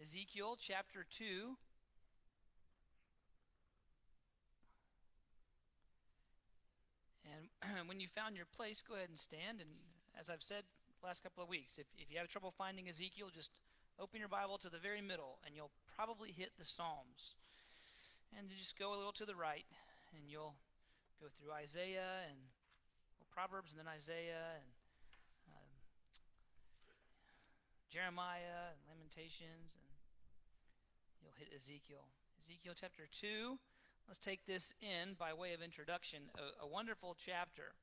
Ezekiel chapter 2. And when you found your place, go ahead and stand. And as I've said last couple of weeks, if, if you have trouble finding Ezekiel, just open your Bible to the very middle, and you'll probably hit the Psalms. And just go a little to the right, and you'll go through Isaiah and well, Proverbs, and then Isaiah and um, Jeremiah and Lamentations, and you'll hit Ezekiel. Ezekiel chapter 2. Let's take this in by way of introduction. A, a wonderful chapter.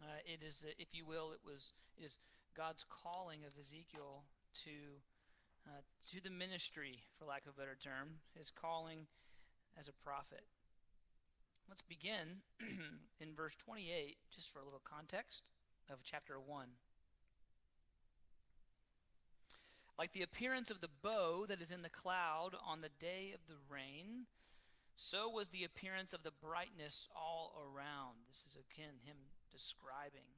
Uh, it is, if you will, it was it is God's calling of Ezekiel to uh, to the ministry, for lack of a better term, his calling as a prophet. Let's begin in verse 28, just for a little context of chapter 1. Like the appearance of the bow that is in the cloud on the day of the rain, so was the appearance of the brightness all around. This is again him describing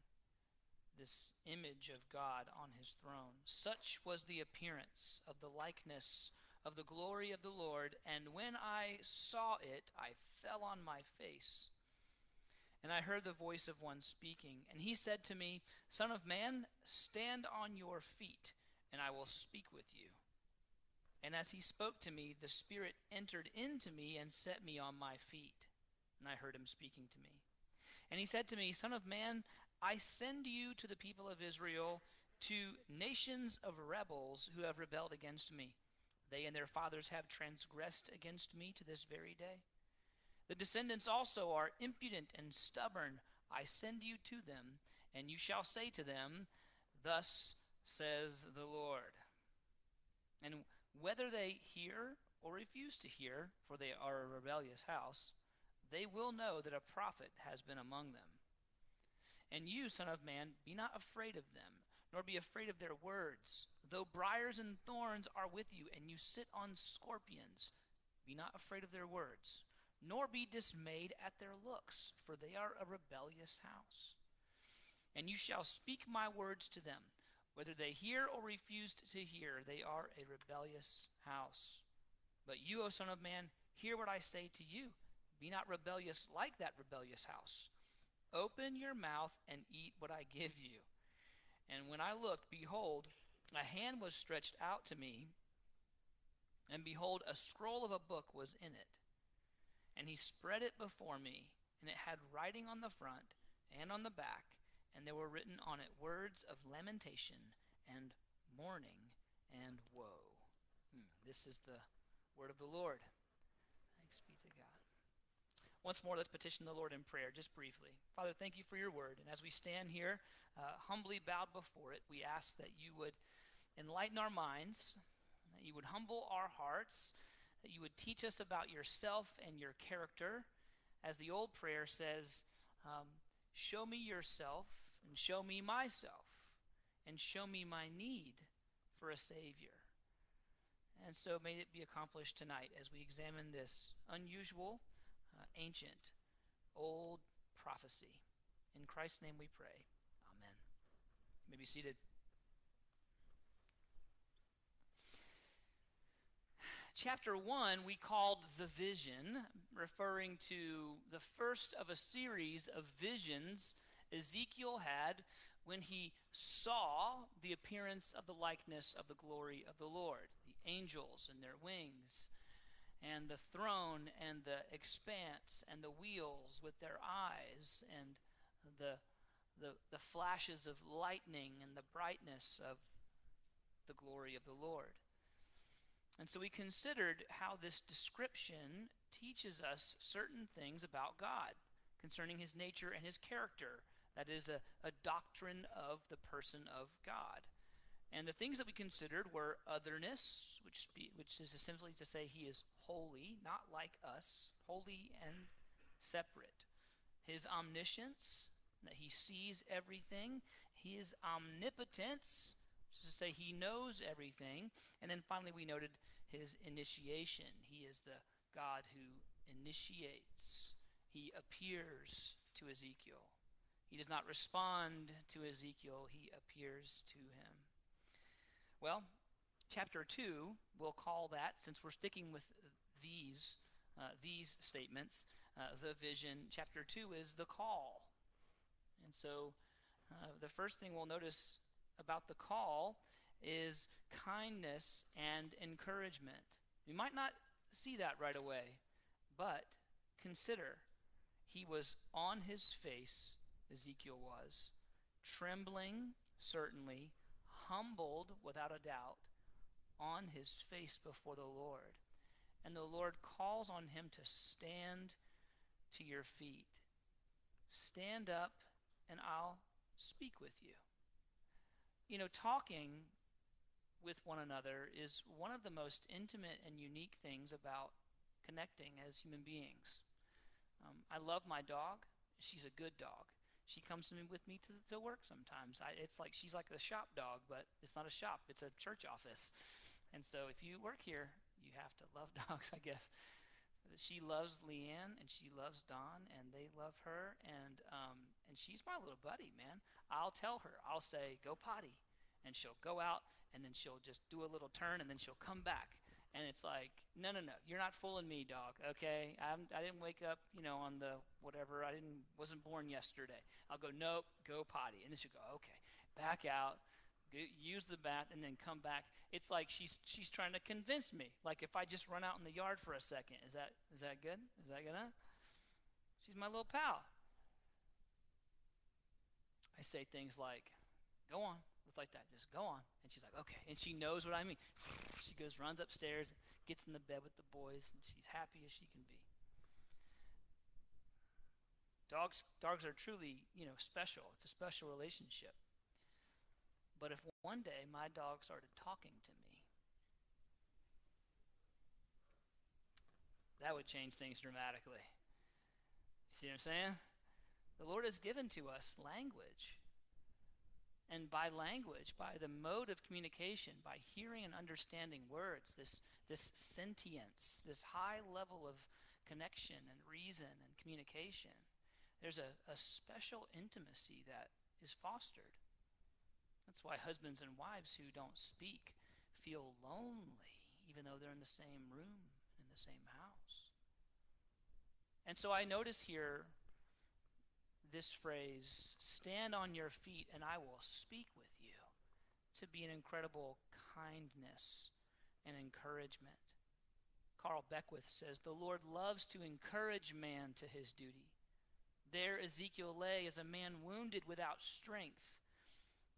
this image of God on his throne. Such was the appearance of the likeness of the glory of the Lord, and when I saw it, I fell on my face. And I heard the voice of one speaking, and he said to me, Son of man, stand on your feet, and I will speak with you. And as he spoke to me, the Spirit entered into me and set me on my feet. And I heard him speaking to me. And he said to me, Son of man, I send you to the people of Israel, to nations of rebels who have rebelled against me. They and their fathers have transgressed against me to this very day. The descendants also are impudent and stubborn. I send you to them, and you shall say to them, Thus says the Lord. And whether they hear or refuse to hear, for they are a rebellious house, they will know that a prophet has been among them. And you, Son of Man, be not afraid of them, nor be afraid of their words. Though briars and thorns are with you, and you sit on scorpions, be not afraid of their words, nor be dismayed at their looks, for they are a rebellious house. And you shall speak my words to them. Whether they hear or refuse to hear, they are a rebellious house. But you, O Son of Man, hear what I say to you. Be not rebellious like that rebellious house. Open your mouth and eat what I give you. And when I looked, behold, a hand was stretched out to me, and behold, a scroll of a book was in it. And he spread it before me, and it had writing on the front and on the back, and there were written on it words of lamentation and mourning and woe. Hmm, this is the word of the Lord. Thanks be to God. Once more, let's petition the Lord in prayer, just briefly. Father, thank you for your word. And as we stand here, uh, humbly bowed before it, we ask that you would enlighten our minds, that you would humble our hearts, that you would teach us about yourself and your character. As the old prayer says, um, show me yourself and show me myself and show me my need for a Savior. And so may it be accomplished tonight as we examine this unusual uh, ancient, old prophecy. In Christ's name we pray. Amen. You may be seated. Chapter 1 we called The Vision, referring to the first of a series of visions Ezekiel had when he saw the appearance of the likeness of the glory of the Lord, the angels and their wings and the throne and the expanse and the wheels with their eyes and the, the, the flashes of lightning and the brightness of the glory of the Lord. And so we considered how this description teaches us certain things about God concerning his nature and his character. That is a, a doctrine of the person of God. And the things that we considered were otherness, which, which is essentially to say he is holy, not like us, holy and separate. His omniscience, that he sees everything. His omnipotence, which is to say he knows everything. And then finally, we noted his initiation. He is the God who initiates, he appears to Ezekiel. He does not respond to Ezekiel, he appears to him. Well, chapter 2, we'll call that, since we're sticking with these, uh, these statements, uh, the vision. Chapter 2 is the call. And so uh, the first thing we'll notice about the call is kindness and encouragement. You might not see that right away, but consider he was on his face, Ezekiel was, trembling, certainly, humbled without a doubt, on his face before the Lord. And the Lord calls on him to stand to your feet. Stand up, and I'll speak with you. You know, talking with one another is one of the most intimate and unique things about connecting as human beings. Um, I love my dog. She's a good dog. She comes to me with me to, to work sometimes. I, it's like she's like a shop dog, but it's not a shop. It's a church office. And so if you work here, you have to love dogs, I guess. She loves Leanne and she loves Don, and they love her, and um, and she's my little buddy, man. I'll tell her, I'll say, go potty, and she'll go out and then she'll just do a little turn and then she'll come back. And it's like no no no you're not fooling me dog okay? I'm, i didn't wake up you know on the whatever i didn't wasn't born yesterday. I'll go nope go potty. And then she'll go okay back out use the bath and then come back. It's like she's she's trying to convince me like if i just run out in the yard for a second is that is that good? Is that enough she's my little pal. I say things like go on like that. Just go on. And she's like, okay. And she knows what I mean. She goes, runs upstairs, gets in the bed with the boys, and she's happy as she can be. Dogs, dogs are truly, you know, special. It's a special relationship. But if one day my dog started talking to me, that would change things dramatically. You see what I'm saying? The Lord has given to us language. And by language, by the mode of communication, by hearing and understanding words, this, this sentience, this high level of connection and reason and communication, there's a, a special intimacy that is fostered. That's why husbands and wives who don't speak feel lonely, even though they're in the same room, in the same house. And so I notice here this phrase, stand on your feet and I will speak with you, to be an incredible kindness and encouragement. Carl Beckwith says, The Lord loves to encourage man to his duty. There Ezekiel lay as a man wounded without strength.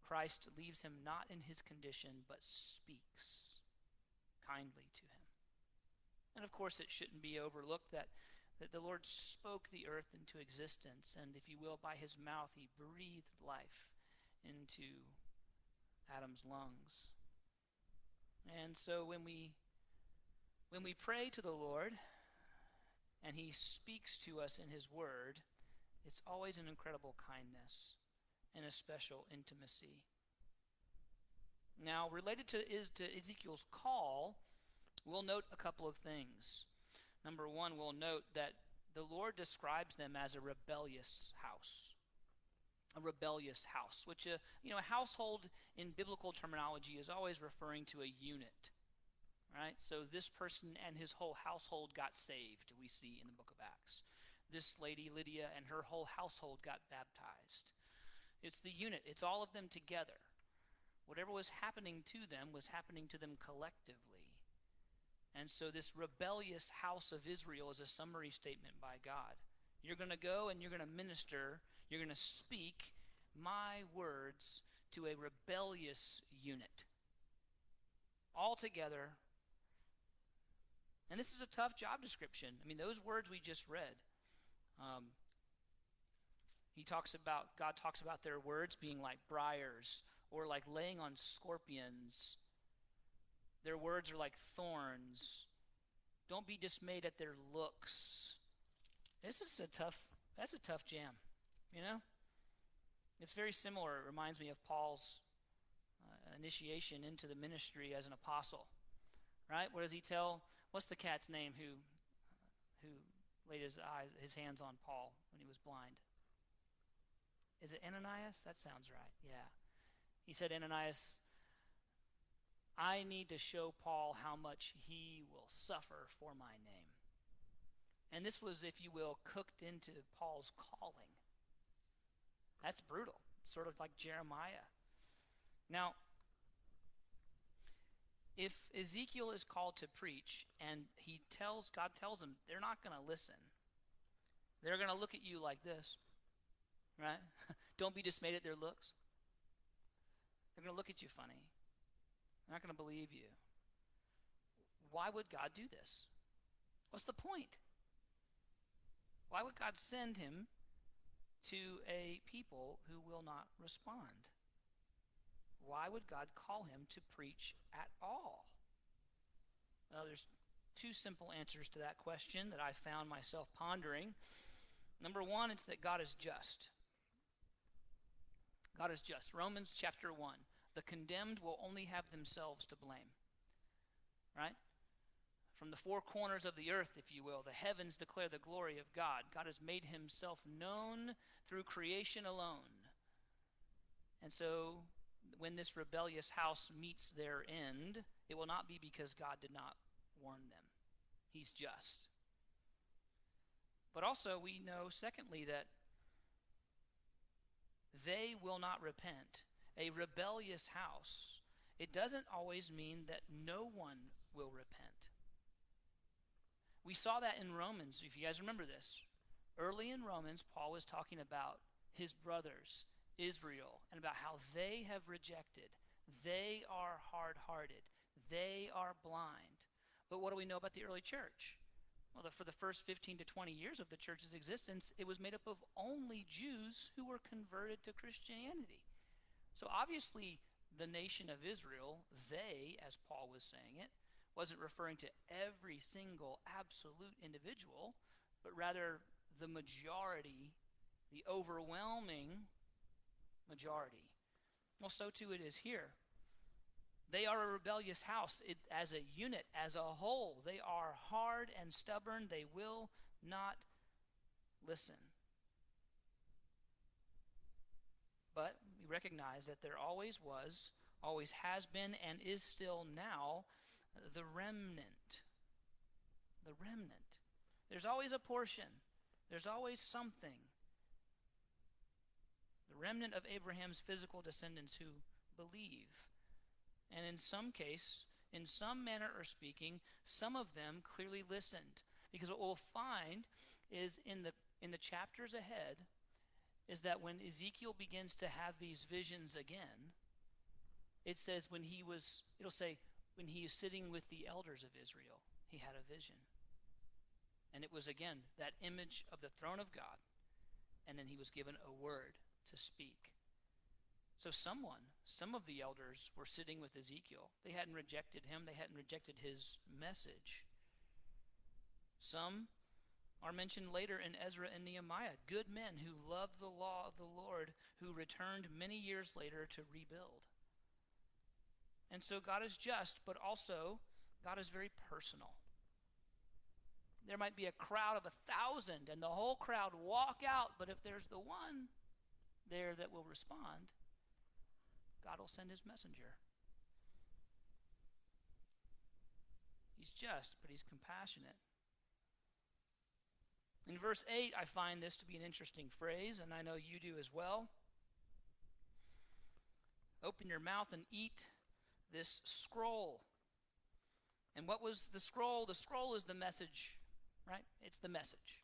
Christ leaves him not in his condition, but speaks kindly to him. And of course, it shouldn't be overlooked that that the Lord spoke the earth into existence, and if you will, by his mouth, he breathed life into Adam's lungs. And so when we when we pray to the Lord and he speaks to us in his word, it's always an incredible kindness and a special intimacy. Now, related to, is, to Ezekiel's call, we'll note a couple of things. Number one, we'll note that the Lord describes them as a rebellious house. A rebellious house, which, uh, you know, a household in biblical terminology is always referring to a unit, right? So this person and his whole household got saved, we see in the book of Acts. This lady, Lydia, and her whole household got baptized. It's the unit, it's all of them together. Whatever was happening to them was happening to them collectively. And so, this rebellious house of Israel is a summary statement by God. You're going to go and you're going to minister, you're going to speak my words to a rebellious unit. All together. And this is a tough job description. I mean, those words we just read. Um, he talks about, God talks about their words being like briars or like laying on scorpions their words are like thorns. Don't be dismayed at their looks. This is a tough, that's a tough jam, you know? It's very similar. It reminds me of Paul's uh, initiation into the ministry as an apostle. Right? What does he tell? What's the cat's name who who laid his eyes his hands on Paul when he was blind? Is it Ananias? That sounds right. Yeah. He said, Ananias, I need to show Paul how much he will suffer for my name. And this was, if you will, cooked into Paul's calling. That's brutal, sort of like Jeremiah. Now, if Ezekiel is called to preach and he tells, God tells him, they're not going to listen. They're going to look at you like this, right? Don't be dismayed at their looks. They're going to look at you funny. They're not going to believe you. Why would God do this? What's the point? Why would God send him to a people who will not respond? Why would God call him to preach at all? Well, there's two simple answers to that question that I found myself pondering. Number one, it's that God is just. God is just. Romans chapter 1. The condemned will only have themselves to blame. Right? From the four corners of the earth, if you will, the heavens declare the glory of God. God has made himself known through creation alone. And so when this rebellious house meets their end, it will not be because God did not warn them. He's just. But also, we know, secondly, that they will not repent. A rebellious house, it doesn't always mean that no one will repent. We saw that in Romans, if you guys remember this. Early in Romans, Paul was talking about his brothers Israel and about how they have rejected. They are hard hearted. They are blind. But what do we know about the early church? Well, the, for the first 15 to 20 years of the church's existence, it was made up of only Jews who were converted to Christianity. So obviously, the nation of Israel, they, as Paul was saying it, wasn't referring to every single absolute individual, but rather the majority, the overwhelming majority. Well, so too it is here. They are a rebellious house it, as a unit, as a whole. They are hard and stubborn. They will not listen. But recognize that there always was, always has been, and is still now the remnant. The remnant. There's always a portion, there's always something the remnant of Abraham's physical descendants who believe. And in some case, in some manner or speaking, some of them clearly listened. Because what we'll find is in the in the chapters ahead is that when Ezekiel begins to have these visions again, it says when he was it'll say when he is sitting with the elders of Israel, he had a vision. And it was again that image of the throne of God. And then he was given a word to speak. So, someone, some of the elders were sitting with Ezekiel. They hadn't rejected him, they hadn't rejected his message. Some are mentioned later in Ezra and Nehemiah good men who loved the law of the Lord, who returned many years later to rebuild. And so, God is just, but also, God is very personal. There might be a crowd of a thousand, and the whole crowd walk out, but if there's the one there that will respond, God will send his messenger. He's just, but he's compassionate. In verse 8, I find this to be an interesting phrase, and I know you do as well. Open your mouth and eat this scroll. And what was the scroll? The scroll is the message, right? It's the message.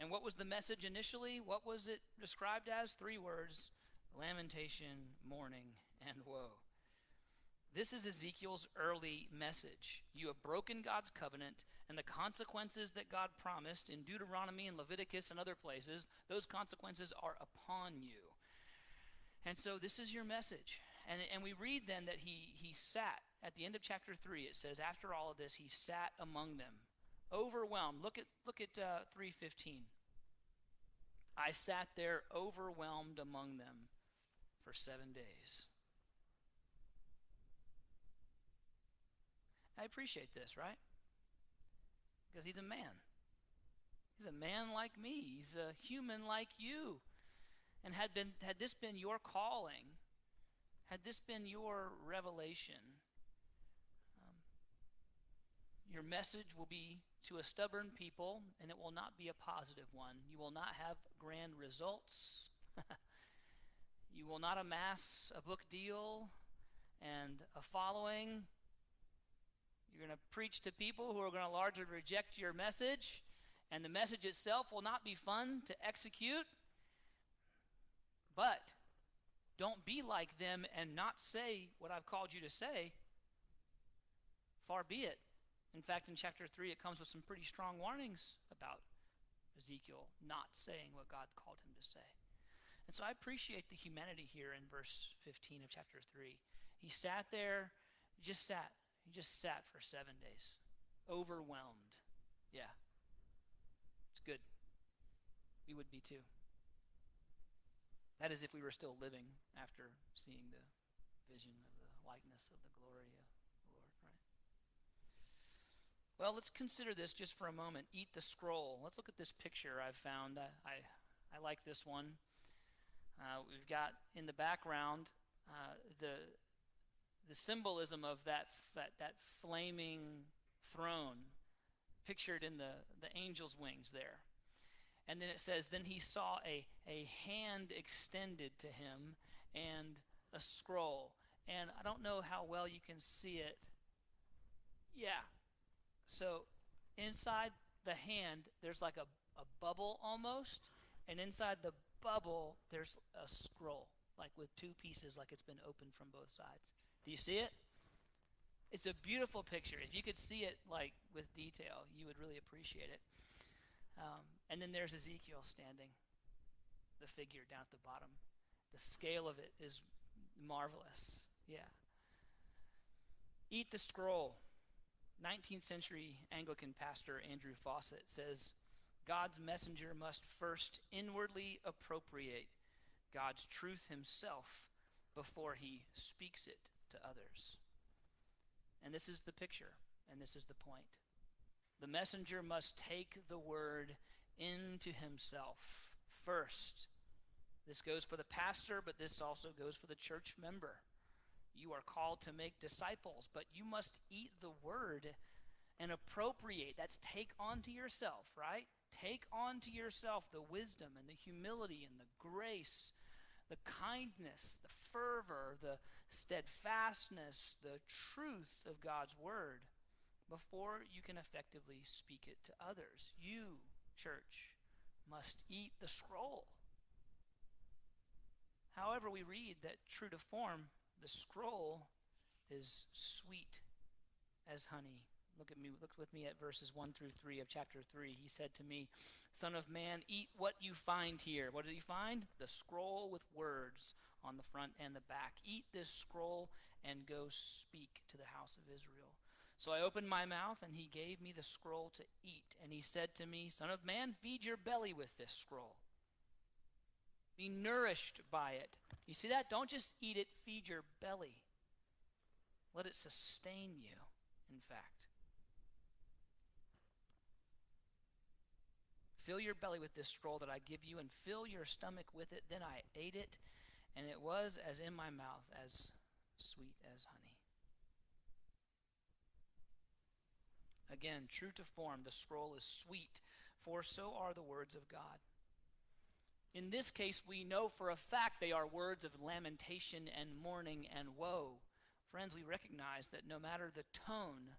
And what was the message initially? What was it described as? Three words lamentation, mourning, and woe. This is Ezekiel's early message. You have broken God's covenant, and the consequences that God promised in Deuteronomy and Leviticus and other places, those consequences are upon you. And so this is your message. And, and we read then that he, he sat, at the end of chapter 3, it says, after all of this, he sat among them overwhelmed. Look at look at uh, 315. I sat there overwhelmed among them for seven days. I appreciate this, right? Because he's a man. He's a man like me. He's a human like you. And had been had this been your calling, had this been your revelation, um, your message will be to a stubborn people, and it will not be a positive one. You will not have grand results. you will not amass a book deal and a following. You're going to preach to people who are going to largely reject your message, and the message itself will not be fun to execute. But don't be like them and not say what I've called you to say. Far be it. In fact, in chapter 3, it comes with some pretty strong warnings about Ezekiel not saying what God called him to say. And so I appreciate the humanity here in verse 15 of chapter 3. He sat there, just sat. He just sat for seven days, overwhelmed. Yeah. It's good. We would be too. That is if we were still living after seeing the vision of the likeness of the glory of the Lord, right? well, let's consider this just for a moment. Eat the scroll. Let's look at this picture I've found. I, I, I like this one. Uh, we've got in the background uh, the, the symbolism of that, that, that flaming throne pictured in the, the angel's wings there. And then it says, Then he saw a, a hand extended to him and a scroll. And I don't know how well you can see it. Yeah, so inside the hand, there's like a, a bubble almost, and inside the bubble, there's a scroll, like with two pieces, like it's been opened from both sides. Do you see it? It's a beautiful picture. If you could see it like with detail, you would really appreciate it. Um, and then there's Ezekiel standing, the figure down at the bottom. The scale of it is marvelous. Yeah. Eat the scroll. 19th century Anglican pastor Andrew Fausset says God's messenger must first inwardly appropriate God's truth himself before he speaks it to others. And this is the picture, and this is the point. The messenger must take the word into himself first. This goes for the pastor, but this also goes for the church member. You are called to make disciples, but you must eat the word and appropriate. That's take onto yourself, right? Take onto yourself the wisdom and the humility and the grace, the kindness, the fervor, the steadfastness, the truth of God's word before you can effectively speak it to others. You, church, must eat the scroll. However, we read that true to form, the scroll is sweet as honey. Look at me, look with me at verses 1 through 3 of chapter 3. He said to me, Son of man, eat what you find here. What did he find? The scroll with words on the front and the back. Eat this scroll and go speak to the house of Israel. So I opened my mouth, and he gave me the scroll to eat. And he said to me, Son of man, feed your belly with this scroll. Be nourished by it. You see that? Don't just eat it, feed your belly. Let it sustain you, in fact. Fill your belly with this scroll that I give you, and fill your stomach with it. Then I ate it, and it was as in my mouth, as sweet as honey. Again, true to form, the scroll is sweet, for so are the words of God. In this case, we know for a fact they are words of lamentation and mourning and woe. Friends, we recognize that no matter the tone,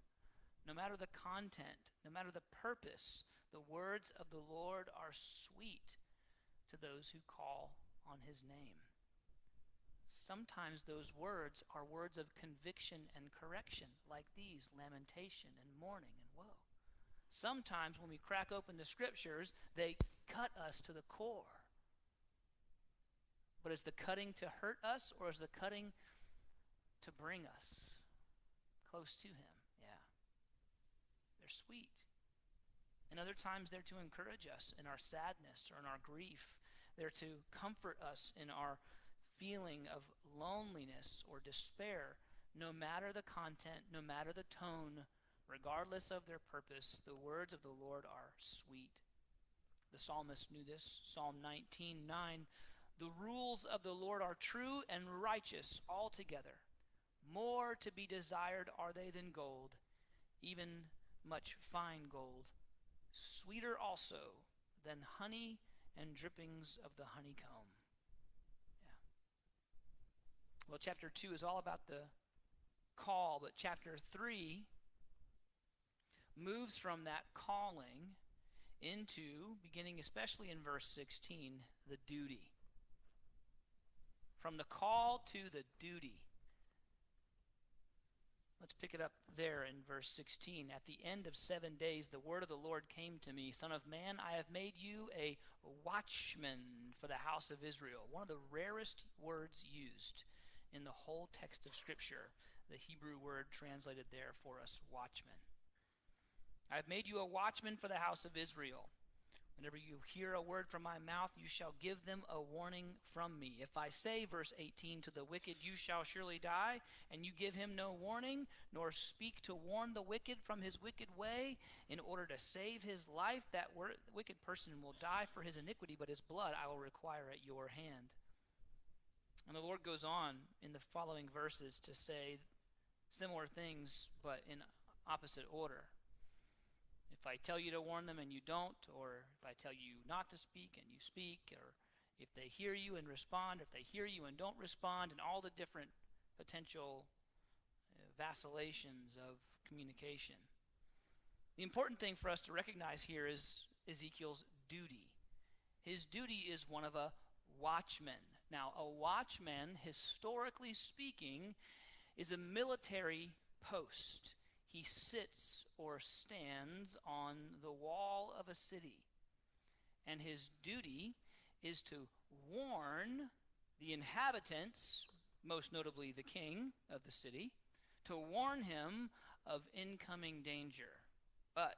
no matter the content, no matter the purpose, the words of the Lord are sweet to those who call on his name. Sometimes those words are words of conviction and correction, like these lamentation and mourning and woe. Sometimes when we crack open the scriptures, they cut us to the core. But is the cutting to hurt us or is the cutting to bring us close to Him? Yeah. They're sweet. And other times they're to encourage us in our sadness or in our grief. They're to comfort us in our feeling of loneliness or despair, no matter the content, no matter the tone, regardless of their purpose. The words of the Lord are sweet. The psalmist knew this. Psalm 19 9. The rules of the Lord are true and righteous altogether. More to be desired are they than gold, even much fine gold, sweeter also than honey and drippings of the honeycomb. Yeah. Well, chapter 2 is all about the call, but chapter 3 moves from that calling into, beginning especially in verse 16, the duty. From the call to the duty. Let's pick it up there in verse 16. At the end of seven days, the word of the Lord came to me Son of man, I have made you a watchman for the house of Israel. One of the rarest words used in the whole text of Scripture, the Hebrew word translated there for us, watchman. I have made you a watchman for the house of Israel. Whenever you hear a word from my mouth, you shall give them a warning from me. If I say, verse 18, to the wicked, you shall surely die, and you give him no warning, nor speak to warn the wicked from his wicked way, in order to save his life, that wicked person will die for his iniquity, but his blood I will require at your hand. And the Lord goes on in the following verses to say similar things, but in opposite order. If I tell you to warn them and you don't, or if I tell you not to speak and you speak, or if they hear you and respond, if they hear you and don't respond, and all the different potential uh, vacillations of communication. The important thing for us to recognize here is Ezekiel's duty. His duty is one of a watchman. Now, a watchman, historically speaking, is a military post he sits or stands on the wall of a city. And his duty is to warn the inhabitants, most notably the king of the city, to warn him of incoming danger. But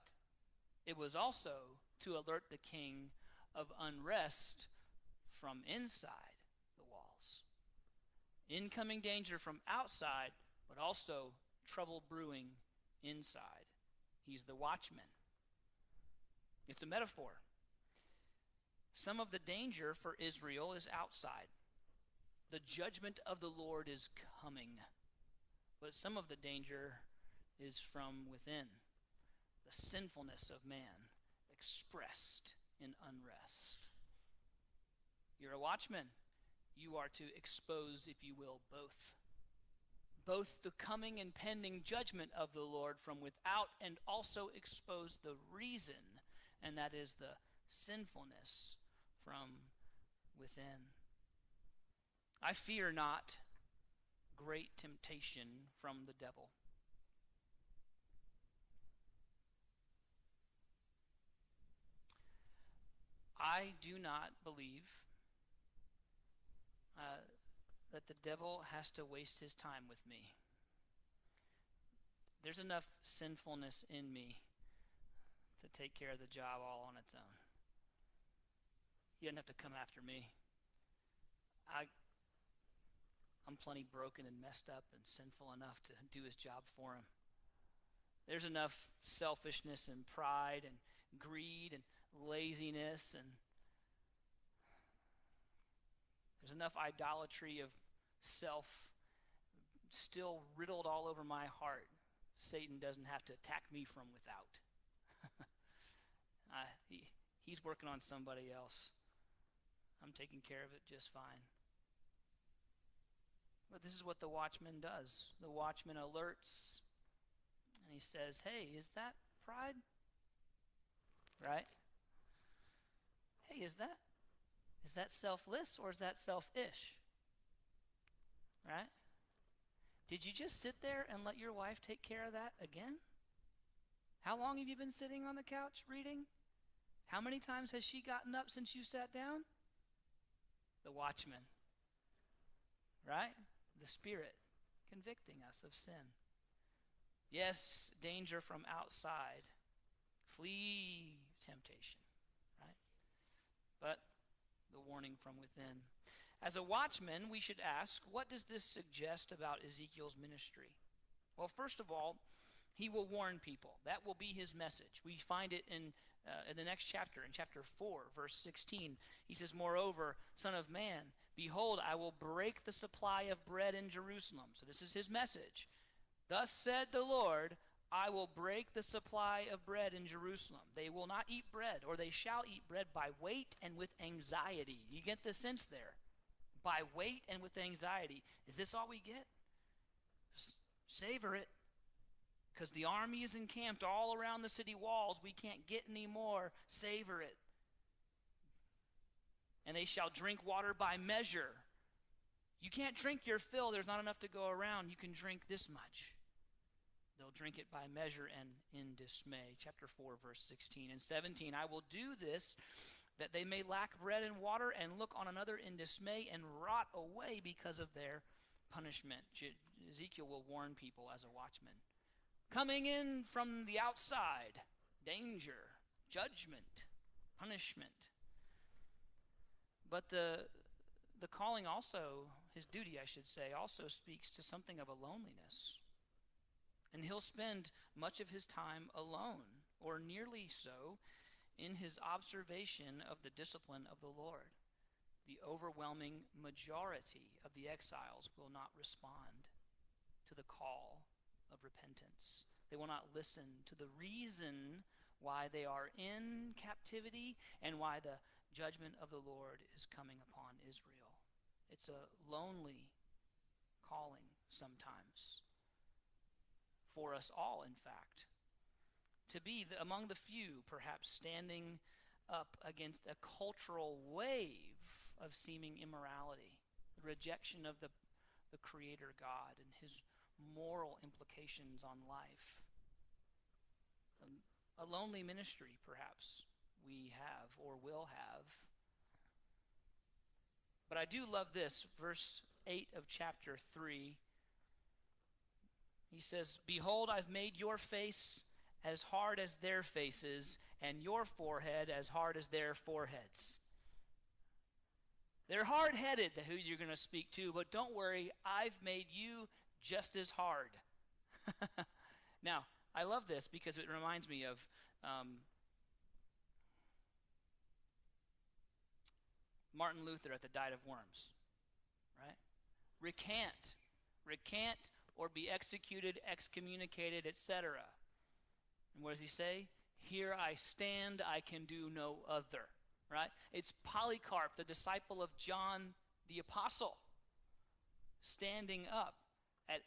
it was also to alert the king of unrest from inside the walls. Incoming danger from outside, but also trouble brewing inside. He's the watchman. It's a metaphor. Some of the danger for Israel is outside. The judgment of the Lord is coming. But some of the danger is from within the sinfulness of man expressed in unrest. You're a watchman. You are to expose, if you will, both both the coming and pending judgment of the Lord from without and also expose the reason, and that is the sinfulness from within. I fear not great temptation from the devil. I do not believe uh, that the devil has to waste his time with me. There's enough sinfulness in me to take care of the job all on its own. He doesn't have to come after me. I, I'm plenty broken and messed up and sinful enough to do his job for him. There's enough selfishness and pride and greed and laziness and there's enough idolatry of self still riddled all over my heart, Satan doesn't have to attack me from without. uh, he, he's working on somebody else. I'm taking care of it just fine. But this is what the watchman does. The watchman alerts and he says, Hey, is that pride? Right? Hey, is that is that selfless or is that selfish? Right? Did you just sit there and let your wife take care of that again? How long have you been sitting on the couch reading? How many times has she gotten up since you sat down? The watchman. Right? The Spirit convicting us of sin. Yes, danger from outside. Flee temptation. Right? But the warning from within. As a watchman, we should ask, what does this suggest about Ezekiel's ministry? Well, first of all, he will warn people. That will be his message. We find it in, uh, in the next chapter, in chapter 4, verse 16. He says, Moreover, Son of Man, behold, I will break the supply of bread in Jerusalem. So this is his message. Thus said the Lord, I will break the supply of bread in Jerusalem. They will not eat bread, or they shall eat bread by weight and with anxiety. You get the sense there. By weight and with anxiety. Is this all we get? S- savor it. Because the army is encamped all around the city walls. We can't get any more. Savor it. And they shall drink water by measure. You can't drink your fill, there's not enough to go around. You can drink this much. They'll drink it by measure and in dismay. Chapter 4, verse 16 and 17. I will do this that they may lack bread and water and look on another in dismay and rot away because of their punishment. Ezekiel will warn people as a watchman. Coming in from the outside, danger, judgment, punishment. But the the calling also, his duty, I should say, also speaks to something of a loneliness. And he'll spend much of his time alone, or nearly so, in his observation of the discipline of the Lord. The overwhelming majority of the exiles will not respond to the call of repentance. They will not listen to the reason why they are in captivity and why the judgment of the Lord is coming upon Israel. It's a lonely calling sometimes. For us all, in fact. To be the, among the few, perhaps standing up against a cultural wave of seeming immorality, the rejection of the, the Creator God and His moral implications on life. A, a lonely ministry, perhaps, we have or will have. But I do love this, verse 8 of chapter 3. He says, Behold, I've made your face as hard as their faces, and your forehead as hard as their foreheads. They're hard headed, who you're going to speak to, but don't worry, I've made you just as hard. now, I love this because it reminds me of um, Martin Luther at the Diet of Worms, right? Recant, recant or be executed, excommunicated, etc. And what does he say? Here I stand, I can do no other, right? It's Polycarp, the disciple of John the Apostle, standing up at,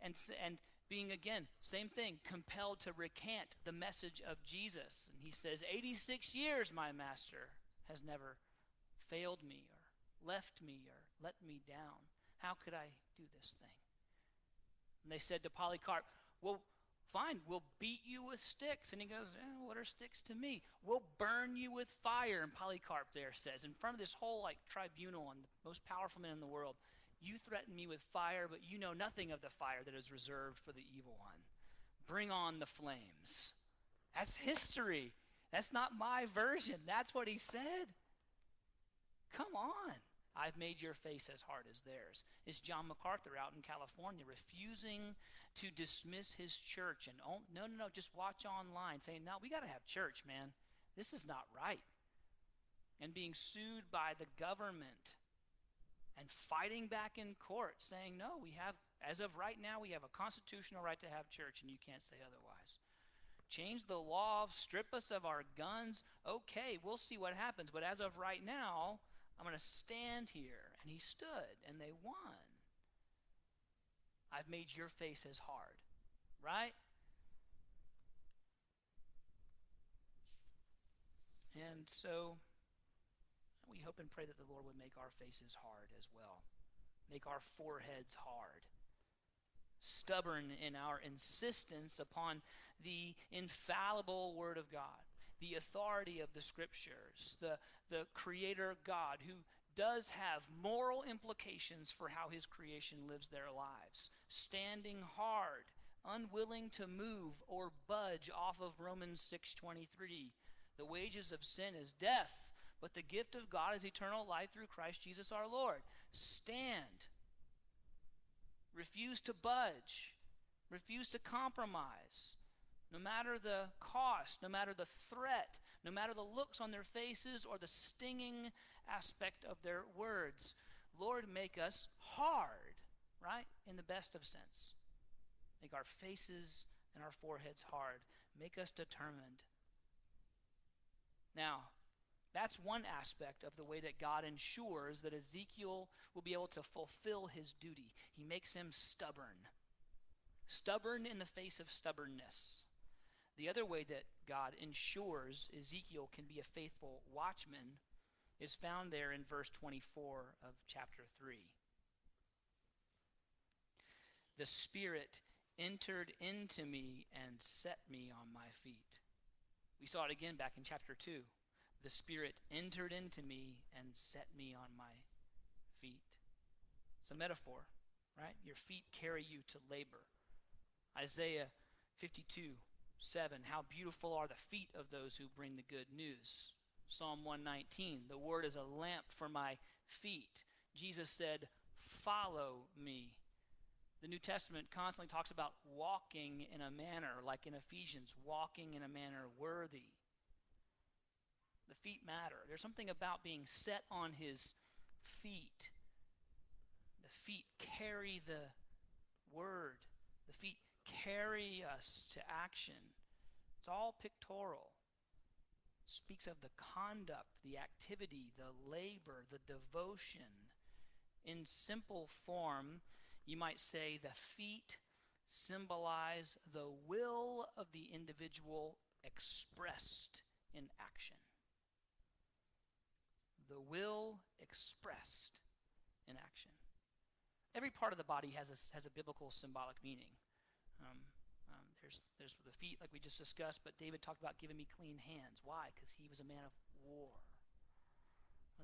and, and being again, same thing, compelled to recant the message of Jesus. And he says, 86 years my master has never failed me or left me or let me down. How could I do this thing? And they said to Polycarp, Well, fine, we'll beat you with sticks. And he goes, eh, What are sticks to me? We'll burn you with fire. And Polycarp there says, in front of this whole like tribunal and the most powerful man in the world, You threaten me with fire, but you know nothing of the fire that is reserved for the evil one. Bring on the flames. That's history. That's not my version. That's what he said. Come on. I've made your face as hard as theirs. Is John MacArthur out in California refusing to dismiss his church and oh, no, no, no, just watch online, saying, no, we got to have church, man. This is not right. And being sued by the government and fighting back in court, saying, no, we have, as of right now, we have a constitutional right to have church, and you can't say otherwise. Change the law, strip us of our guns. Okay, we'll see what happens. But as of right now, I'm going to stand here. And he stood, and they won. I've made your face as hard, right? And so we hope and pray that the Lord would make our faces hard as well, make our foreheads hard, stubborn in our insistence upon the infallible Word of God the authority of the scriptures, the, the creator God who does have moral implications for how his creation lives their lives. Standing hard, unwilling to move or budge off of Romans 6:23. The wages of sin is death, but the gift of God is eternal life through Christ Jesus our Lord. Stand. Refuse to budge. Refuse to compromise no matter the cost, no matter the threat, no matter the looks on their faces or the stinging aspect of their words. Lord, make us hard, right? In the best of sense. Make our faces and our foreheads hard. Make us determined. Now, that's one aspect of the way that God ensures that Ezekiel will be able to fulfill his duty. He makes him stubborn. Stubborn in the face of stubbornness. The other way that God ensures Ezekiel can be a faithful watchman is found there in verse 24 of chapter 3. The Spirit entered into me and set me on my feet. We saw it again back in chapter 2. The Spirit entered into me and set me on my feet. It's a metaphor, right? Your feet carry you to labor. Isaiah 52 7. How beautiful are the feet of those who bring the good news. Psalm 119. The word is a lamp for my feet. Jesus said, Follow me. The New Testament constantly talks about walking in a manner, like in Ephesians, walking in a manner worthy. The feet matter. There's something about being set on his feet. The feet carry the word, the feet carry us to action. It's all pictorial. It speaks of the conduct, the activity, the labor, the devotion. In simple form, you might say the feet symbolize the will of the individual expressed in action. The will expressed in action. Every part of the body has a, has a biblical symbolic meaning. Um, um, there's, there's the feet, like we just discussed, but David talked about giving me clean hands. Why? Because he was a man of war.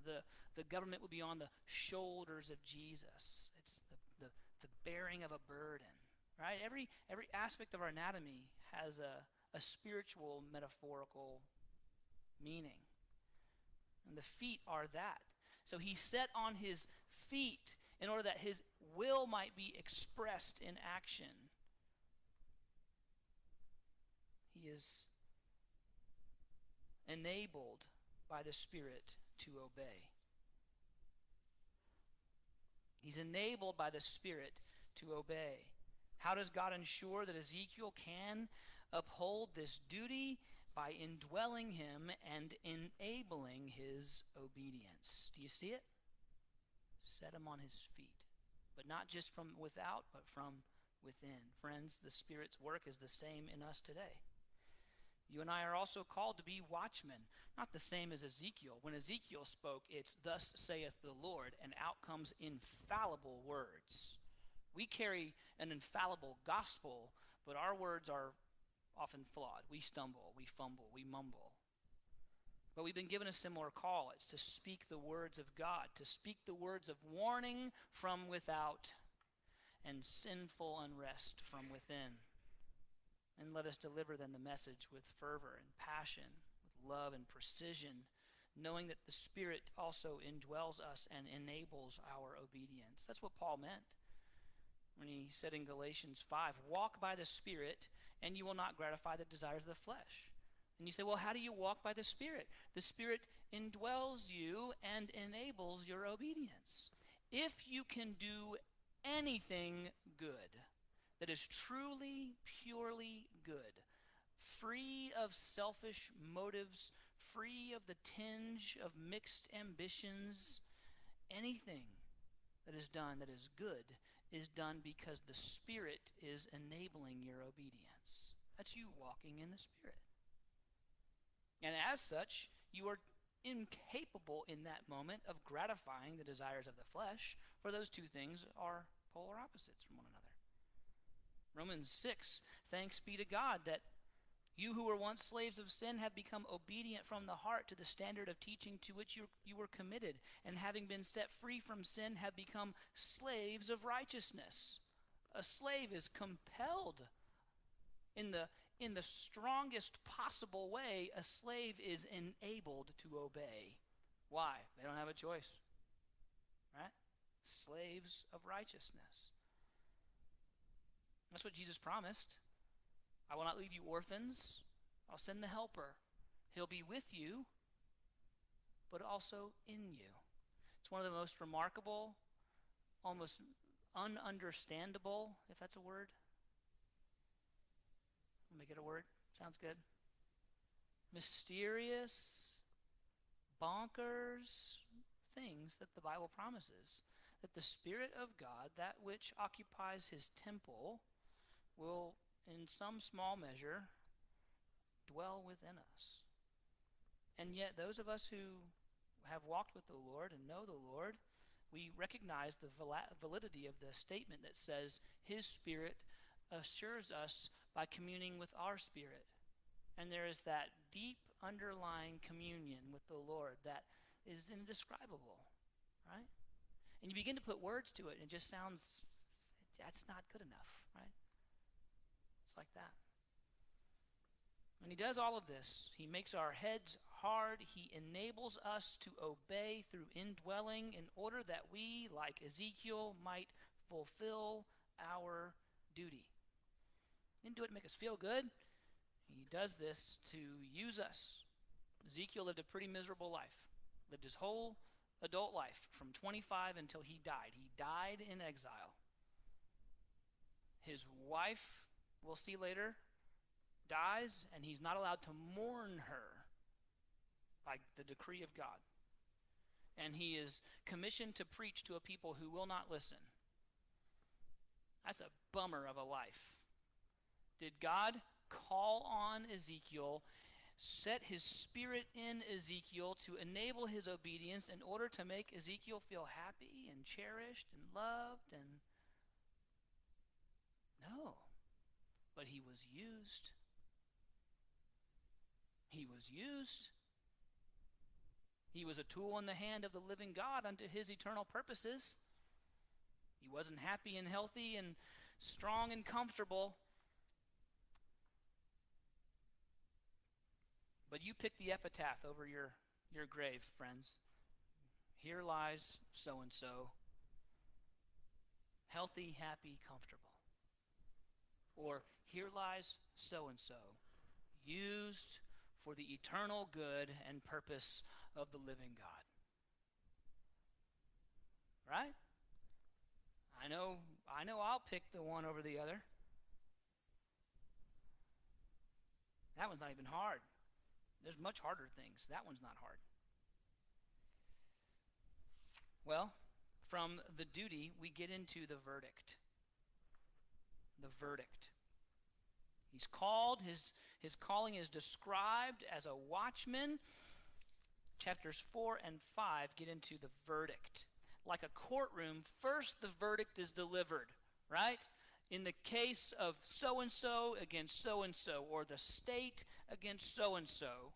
The, the government would be on the shoulders of Jesus. It's the, the, the bearing of a burden, right? Every, every aspect of our anatomy has a, a spiritual, metaphorical meaning. And the feet are that. So he set on his feet in order that his will might be expressed in action. He is enabled by the Spirit to obey. He's enabled by the Spirit to obey. How does God ensure that Ezekiel can uphold this duty? By indwelling him and enabling his obedience. Do you see it? Set him on his feet. But not just from without, but from within. Friends, the Spirit's work is the same in us today. You and I are also called to be watchmen, not the same as Ezekiel. When Ezekiel spoke, it's thus saith the Lord, and out comes infallible words. We carry an infallible gospel, but our words are often flawed. We stumble, we fumble, we mumble. But we've been given a similar call. It's to speak the words of God, to speak the words of warning from without and sinful unrest from within. And let us deliver then the message with fervor and passion, with love and precision, knowing that the Spirit also indwells us and enables our obedience. That's what Paul meant when he said in Galatians 5 Walk by the Spirit, and you will not gratify the desires of the flesh. And you say, Well, how do you walk by the Spirit? The Spirit indwells you and enables your obedience. If you can do anything good, that is truly, purely good, free of selfish motives, free of the tinge of mixed ambitions. Anything that is done that is good is done because the Spirit is enabling your obedience. That's you walking in the Spirit. And as such, you are incapable in that moment of gratifying the desires of the flesh, for those two things are polar opposites from one another. Romans 6 Thanks be to God that you who were once slaves of sin have become obedient from the heart to the standard of teaching to which you, you were committed, and having been set free from sin, have become slaves of righteousness. A slave is compelled in the, in the strongest possible way, a slave is enabled to obey. Why? They don't have a choice. Right? Slaves of righteousness. That's what Jesus promised. I will not leave you orphans. I'll send the helper. He'll be with you, but also in you. It's one of the most remarkable, almost ununderstandable, if that's a word, Make it a word. Sounds good. Mysterious, bonkers things that the Bible promises. That the Spirit of God, that which occupies his temple, will, in some small measure, dwell within us. And yet, those of us who have walked with the Lord and know the Lord, we recognize the validity of the statement that says, His Spirit assures us by communing with our spirit. And there is that deep underlying communion with the Lord that is indescribable, right? And you begin to put words to it, and it just sounds, that's not good enough, right? Like that. And he does all of this. He makes our heads hard. He enables us to obey through indwelling in order that we, like Ezekiel, might fulfill our duty. He didn't do it to make us feel good. He does this to use us. Ezekiel lived a pretty miserable life, lived his whole adult life from 25 until he died. He died in exile. His wife, we'll see later, dies, and he's not allowed to mourn her by the decree of God. And he is commissioned to preach to a people who will not listen. That's a bummer of a life. Did God call on Ezekiel, set his spirit in Ezekiel to enable his obedience in order to make Ezekiel feel happy and cherished and loved and no. But he was used. He was used. He was a tool in the hand of the living God unto his eternal purposes. He wasn't happy and healthy and strong and comfortable. But you pick the epitaph over your, your grave, friends. Here lies so and so, healthy, happy, comfortable. Or here lies so and so, used for the eternal good and purpose of the living God. Right? I know I know I'll pick the one over the other. That one's not even hard. There's much harder things. That one's not hard. Well, from the duty, we get into the verdict. The verdict. He's called, his, his calling is described as a watchman. Chapters 4 and 5 get into the verdict. Like a courtroom, first the verdict is delivered, right? In the case of so and so against so and so, or the state against so and so,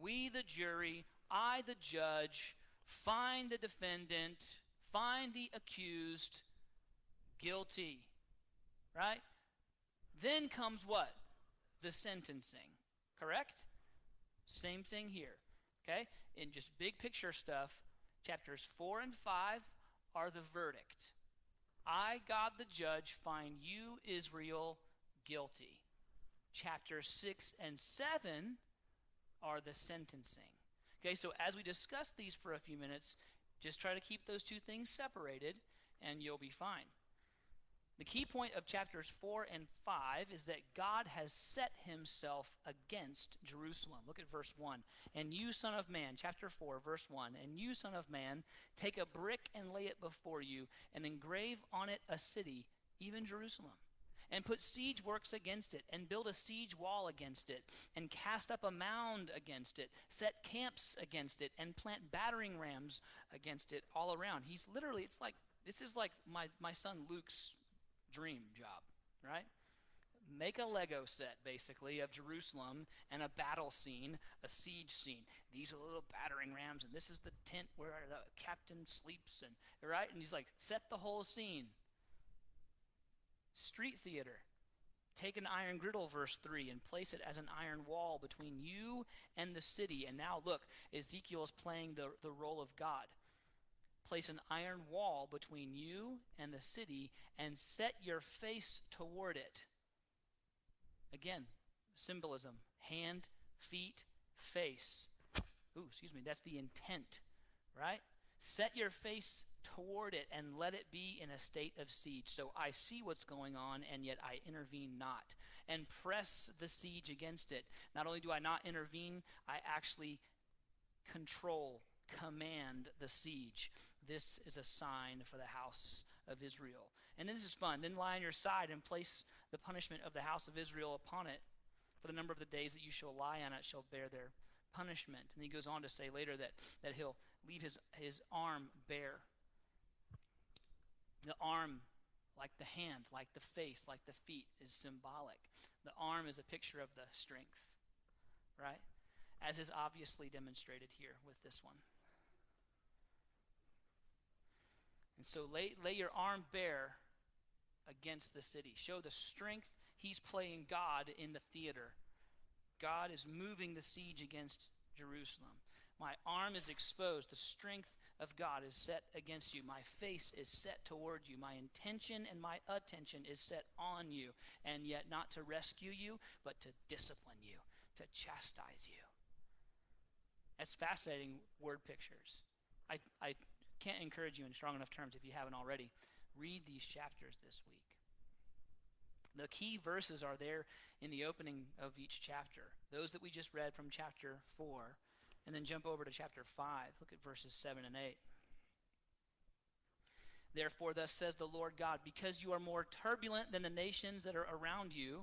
we, the jury, I, the judge, find the defendant, find the accused guilty, right? Then comes what? The sentencing, correct? Same thing here, okay? In just big picture stuff, chapters 4 and 5 are the verdict. I, God the judge, find you, Israel, guilty. Chapters 6 and 7 are the sentencing. Okay, so as we discuss these for a few minutes, just try to keep those two things separated and you'll be fine. The key point of chapters 4 and 5 is that God has set himself against Jerusalem. Look at verse 1. And you, Son of Man, chapter 4, verse 1. And you, Son of Man, take a brick and lay it before you, and engrave on it a city, even Jerusalem. And put siege works against it, and build a siege wall against it, and cast up a mound against it, set camps against it, and plant battering rams against it all around. He's literally, it's like, this is like my, my son Luke's dream job, right? Make a Lego set, basically, of Jerusalem and a battle scene, a siege scene. These are little battering rams, and this is the tent where the captain sleeps, and right? And he's like, set the whole scene. Street theater. Take an iron griddle, verse 3, and place it as an iron wall between you and the city. And now look, Ezekiel is playing the, the role of God place an iron wall between you and the city and set your face toward it. Again, symbolism hand, feet, face. Ooh, excuse me, that's the intent, right? Set your face toward it and let it be in a state of siege. So I see what's going on, and yet I intervene not. And press the siege against it. Not only do I not intervene, I actually control, command the siege. This is a sign for the house of Israel. And then this is fun. Then lie on your side and place the punishment of the house of Israel upon it. For the number of the days that you shall lie on it shall bear their punishment. And he goes on to say later that, that he'll leave his, his arm bare. The arm, like the hand, like the face, like the feet, is symbolic. The arm is a picture of the strength, right? As is obviously demonstrated here with this one. And so lay, lay your arm bare against the city. Show the strength he's playing God in the theater. God is moving the siege against Jerusalem. My arm is exposed. The strength of God is set against you. My face is set toward you. My intention and my attention is set on you. And yet, not to rescue you, but to discipline you, to chastise you. That's fascinating word pictures. I, I can't encourage you in strong enough terms if you haven't already. Read these chapters this week. The key verses are there in the opening of each chapter. Those that we just read from chapter 4. And then jump over to chapter 5. Look at verses 7 and 8. Therefore, thus says the Lord God, because you are more turbulent than the nations that are around you,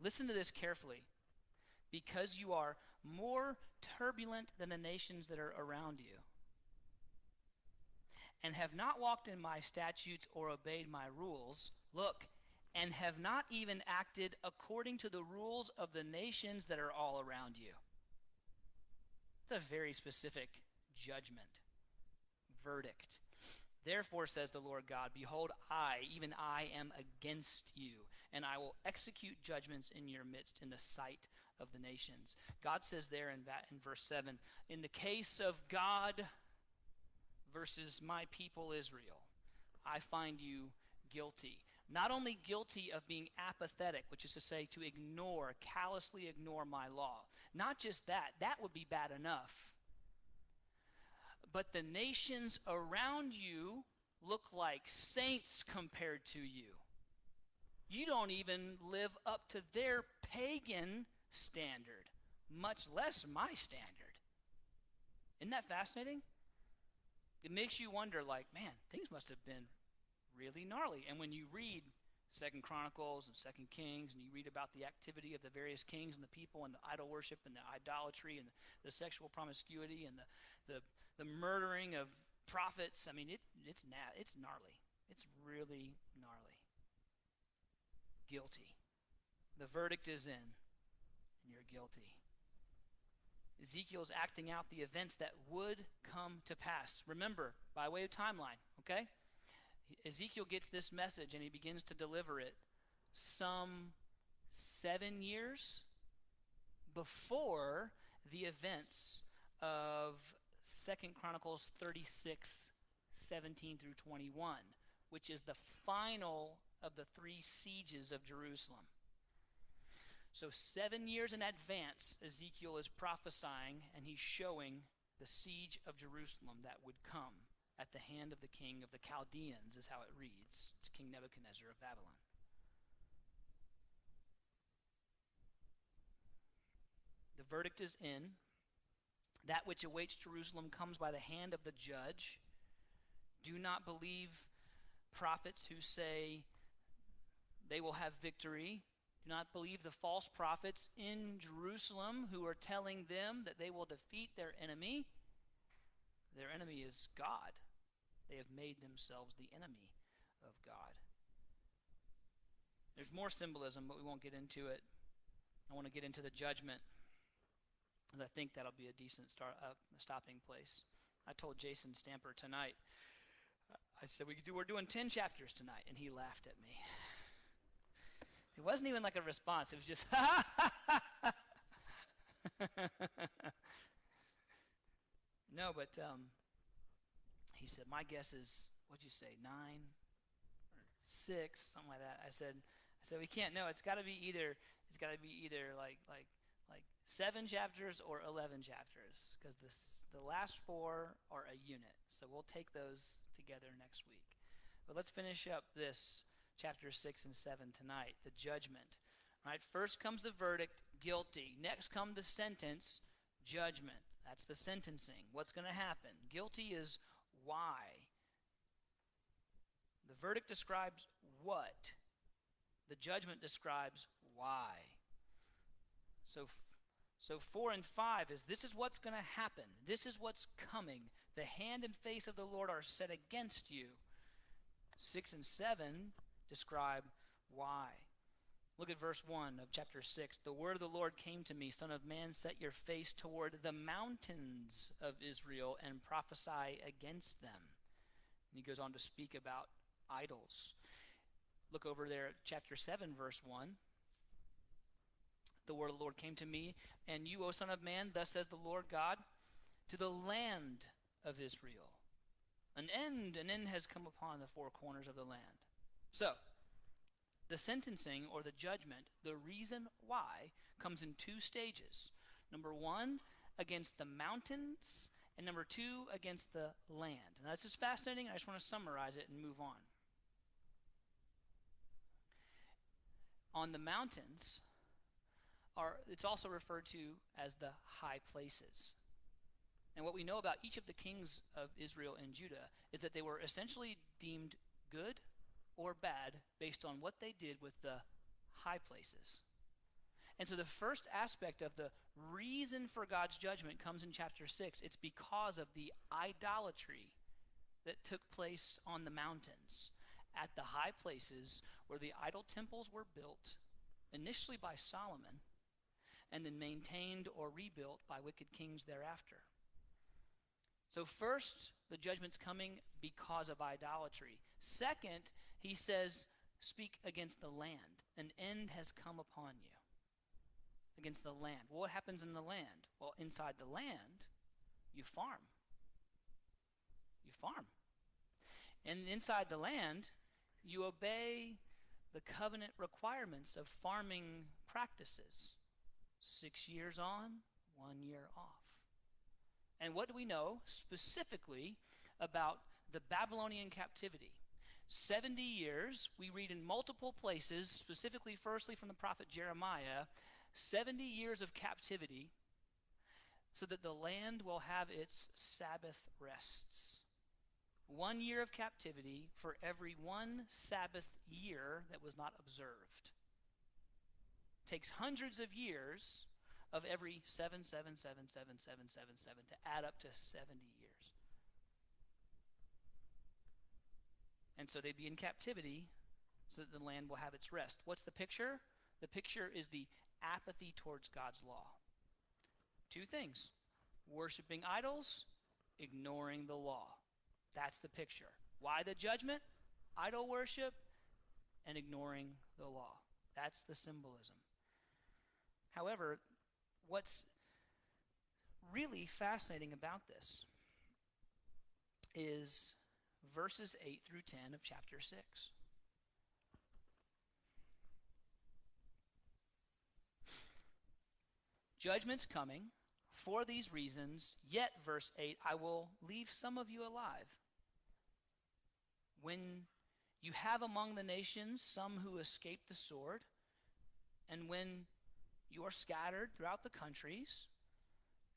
listen to this carefully. Because you are more turbulent than the nations that are around you, and have not walked in my statutes or obeyed my rules, look, and have not even acted according to the rules of the nations that are all around you. It's a very specific judgment, verdict. Therefore, says the Lord God, Behold, I, even I, am against you, and I will execute judgments in your midst in the sight of the nations. God says there in, in verse 7 In the case of God versus my people Israel, I find you guilty. Not only guilty of being apathetic, which is to say, to ignore, callously ignore my law. Not just that, that would be bad enough. But the nations around you look like saints compared to you. You don't even live up to their pagan standard, much less my standard. Isn't that fascinating? It makes you wonder, like, man, things must have been really gnarly. And when you read Second Chronicles and Second Kings, and you read about the activity of the various kings and the people, and the idol worship, and the idolatry, and the, sexual promiscuity, and the, the, the murdering of prophets, I mean, it, it's, na- it's gnarly. It's really gnarly. Guilty. The verdict is in, and you're guilty. Ezekiel's acting out the events that would come to pass. Remember, by way of timeline, okay? Ezekiel gets this message and he begins to deliver it some seven years before the events of Second Chronicles 36, 17 through 21, which is the final of the three sieges of Jerusalem. So, seven years in advance, Ezekiel is prophesying and he's showing the siege of Jerusalem that would come at the hand of the king of the Chaldeans, is how it reads. It's King Nebuchadnezzar of Babylon. The verdict is in. That which awaits Jerusalem comes by the hand of the judge. Do not believe prophets who say they will have victory do not believe the false prophets in Jerusalem who are telling them that they will defeat their enemy. Their enemy is God. They have made themselves the enemy of God. There's more symbolism, but we won't get into it. I want to get into the judgment, as I think that'll be a decent start, uh, stopping place. I told Jason Stamper tonight, I said, we do, we're doing 10 chapters tonight, and he laughed at me. It wasn't even like a response. It was just, no, but um, he said, my guess is, what'd you say, nine six, something like that. I said, I said, we can't know. It's got to be either, it's got to be either like, like, like seven chapters or 11 chapters, because the last four are a unit. So we'll take those together next week. But let's finish up this chapter 6 and 7 tonight the judgment. All right, first comes the verdict, guilty. Next comes the sentence, judgment. That's the sentencing. What's going to happen? Guilty is why. The verdict describes what. The judgment describes why. So, so four and five is this is what's going to happen. This is what's coming. The hand and face of the Lord are set against you. Six and seven describe why. Look at verse 1 of chapter 6. The word of the Lord came to me, Son of man, set your face toward the mountains of Israel and prophesy against them. And he goes on to speak about idols. Look over there at chapter 7, verse 1. The word of the Lord came to me, and you, O Son of Man, thus says the Lord God, to the land of Israel. An end, an end has come upon the four corners of the land. So, the sentencing or the judgment, the reason why, comes in two stages. Number one, against the mountains, and number two, against the land. Now, this is fascinating. I just want to summarize it and move on. On the mountains, are, it's also referred to as the high places. And what we know about each of the kings of Israel and Judah is that they were essentially deemed good or bad based on what they did with the high places. And so the first aspect of the reason for God's judgment comes in chapter 6. It's because of the idolatry that took place on the mountains at the high places where the idol temples were built, initially by Solomon, and then maintained or rebuilt by wicked kings thereafter. So, first, the judgment's coming because of idolatry. Second, he says, Speak against the land. An end has come upon you. Against the land. Well, what happens in the land? Well, inside the land, you farm. You farm. And inside the land, you obey the covenant requirements of farming practices. Six years on, one year off. And what do we know specifically about the Babylonian captivity? 70 years, we read in multiple places, specifically, firstly, from the prophet Jeremiah, 70 years of captivity so that the land will have its Sabbath rests. One year of captivity for every one Sabbath year that was not observed. takes hundreds of years of every 7, 7, 7, 7, 7, 7, 7 to add up to 70 years. And so they'd be in captivity so that the land will have its rest. What's the picture? The picture is the apathy towards God's law. Two things worshiping idols, ignoring the law. That's the picture. Why the judgment? Idol worship and ignoring the law. That's the symbolism. However, what's really fascinating about this is verses 8 through 10 of chapter 6. Judgment's coming for these reasons, yet, verse 8, I will leave some of you alive. When you have among the nations some who escape the sword, and when you are scattered throughout the countries,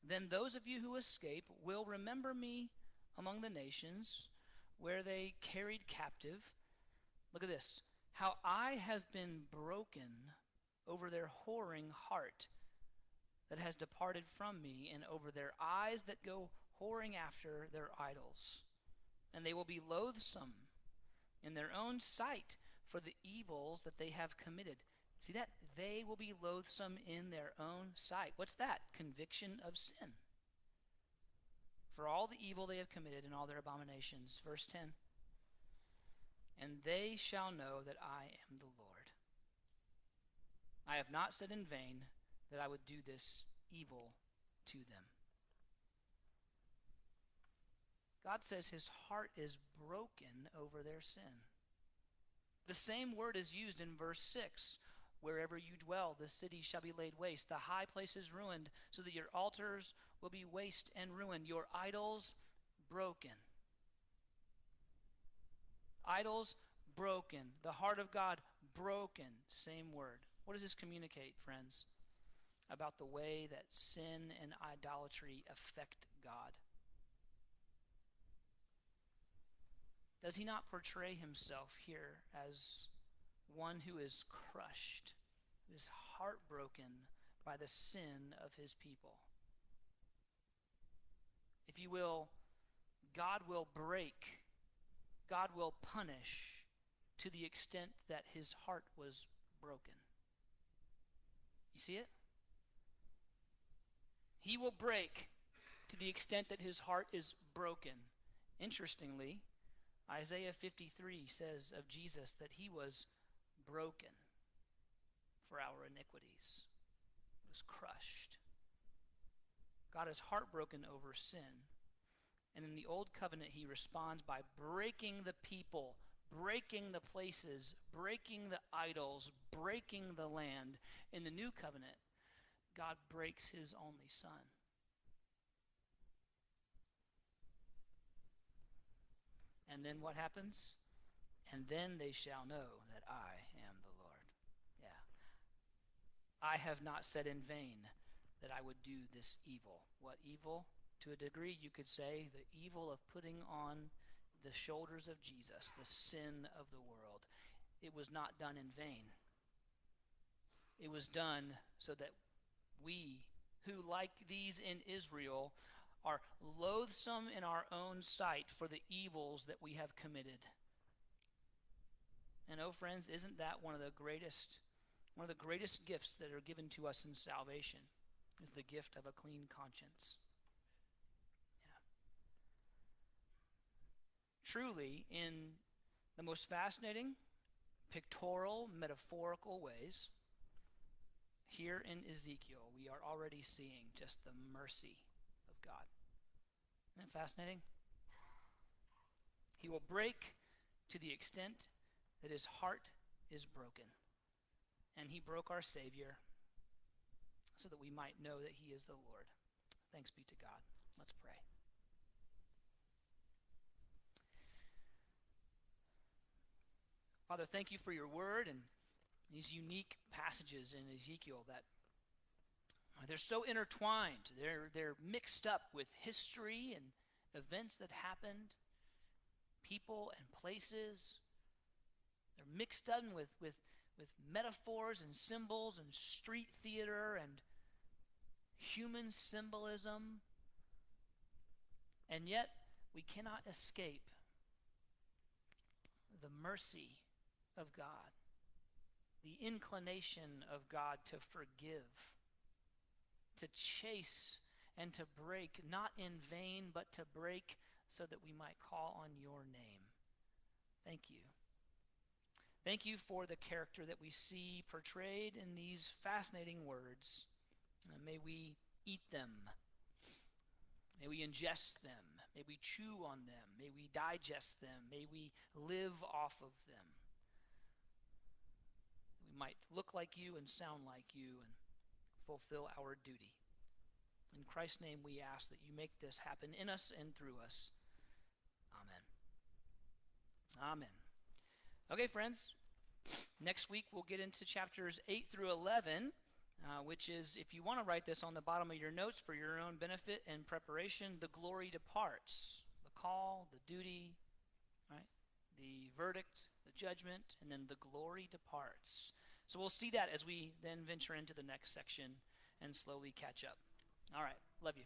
then those of you who escape will remember me among the nations where they carried captive. Look at this. How I have been broken over their whoring heart that has departed from me, and over their eyes that go whoring after their idols. And they will be loathsome in their own sight for the evils that they have committed. See that? They will be loathsome in their own sight. What's that? Conviction of sin for all the evil they have committed and all their abominations. Verse 10 And they shall know that I am the Lord. I have not said in vain that I would do this evil to them. God says his heart is broken over their sin. The same word is used in verse 6 wherever you dwell. The city shall be laid waste, the high places ruined, so that your altars will be waste and ruined, your idols broken. Idols broken. The heart of God broken. Same word. What does this communicate, friends, about the way that sin and idolatry affect God? Does he not portray himself here as one who is crushed, is heartbroken by the sin of his people? If you will, God will break, God will punish to the extent that his heart was broken. You see it? He will break to the extent that his heart is broken. Interestingly, Isaiah 53 says of Jesus that he was broken for our iniquities, he was crushed. God is heartbroken over sin. And in the Old Covenant, he responds by breaking the people, breaking the places, breaking the idols, breaking the land. In the New Covenant, God breaks his only Son. And then what happens? And then they shall know that I am the Lord. Yeah. I have not said in vain that I would do this evil. What evil? To a degree, you could say the evil of putting on the shoulders of Jesus the sin of the world. It was not done in vain. It was done so that we, who, like these in Israel, are loathsome in our own sight for the evils that we have committed. And oh friends, isn't that one of the greatest one of the greatest gifts that are given to us in salvation is the gift of a clean conscience. Yeah. Truly in the most fascinating pictorial metaphorical ways here in Ezekiel we are already seeing just the mercy of God. Isn't that fascinating? He will break to the extent that his heart is broken. And he broke our Savior so that we might know that he is the Lord. Thanks be to God. Let's pray. Father, thank you for your word and these unique passages in Ezekiel that they're so intertwined. They're, they're mixed up with history and events that happened, people and places. They're mixed up with, with, with metaphors and symbols and street theater and human symbolism. And yet, we cannot escape the mercy of God, the inclination of God to forgive to chase and to break, not in vain, but to break so that we might call on your name. Thank you. Thank you for the character that we see portrayed in these fascinating words. Uh, may we eat them. May we ingest them. May we chew on them. May we digest them. May we live off of them. We might look like you and sound like you and fulfill our duty. In Christ's name, we ask that you make this happen in us and through us. Amen. Amen. Okay, friends. Next week, we'll get into chapters 8 through 11, uh, which is, if you want to write this on the bottom of your notes for your own benefit and preparation, the glory departs. The call, the duty, right? The verdict, the judgment, and then the glory departs. So we'll see that as we then venture into the next section and slowly catch up. All right. Love you.